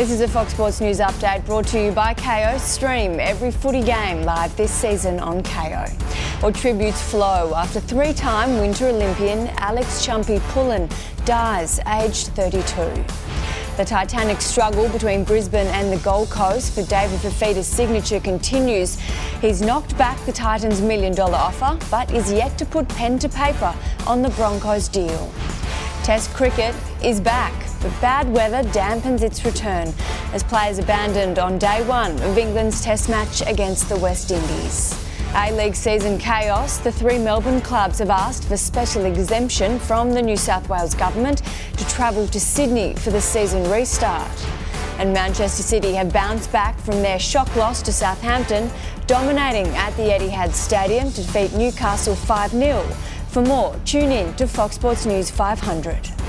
This is a Fox Sports News update brought to you by Kayo. Stream every footy game live this season on Kayo. Or tributes flow after three time Winter Olympian Alex Chumpy Pullin dies aged 32. The titanic struggle between Brisbane and the Gold Coast for David Fifita's signature continues. He's knocked back the Titans' million dollar offer, but is yet to put pen to paper on the Broncos deal. Test cricket is back, but bad weather dampens its return as players abandoned on day one of England's Test match against the West Indies. A League season chaos. The three Melbourne clubs have asked for special exemption from the New South Wales government to travel to Sydney for the season restart. And Manchester City have bounced back from their shock loss to Southampton, dominating at the Etihad Stadium to defeat Newcastle 5 0. For more, tune in to Fox Sports News 500.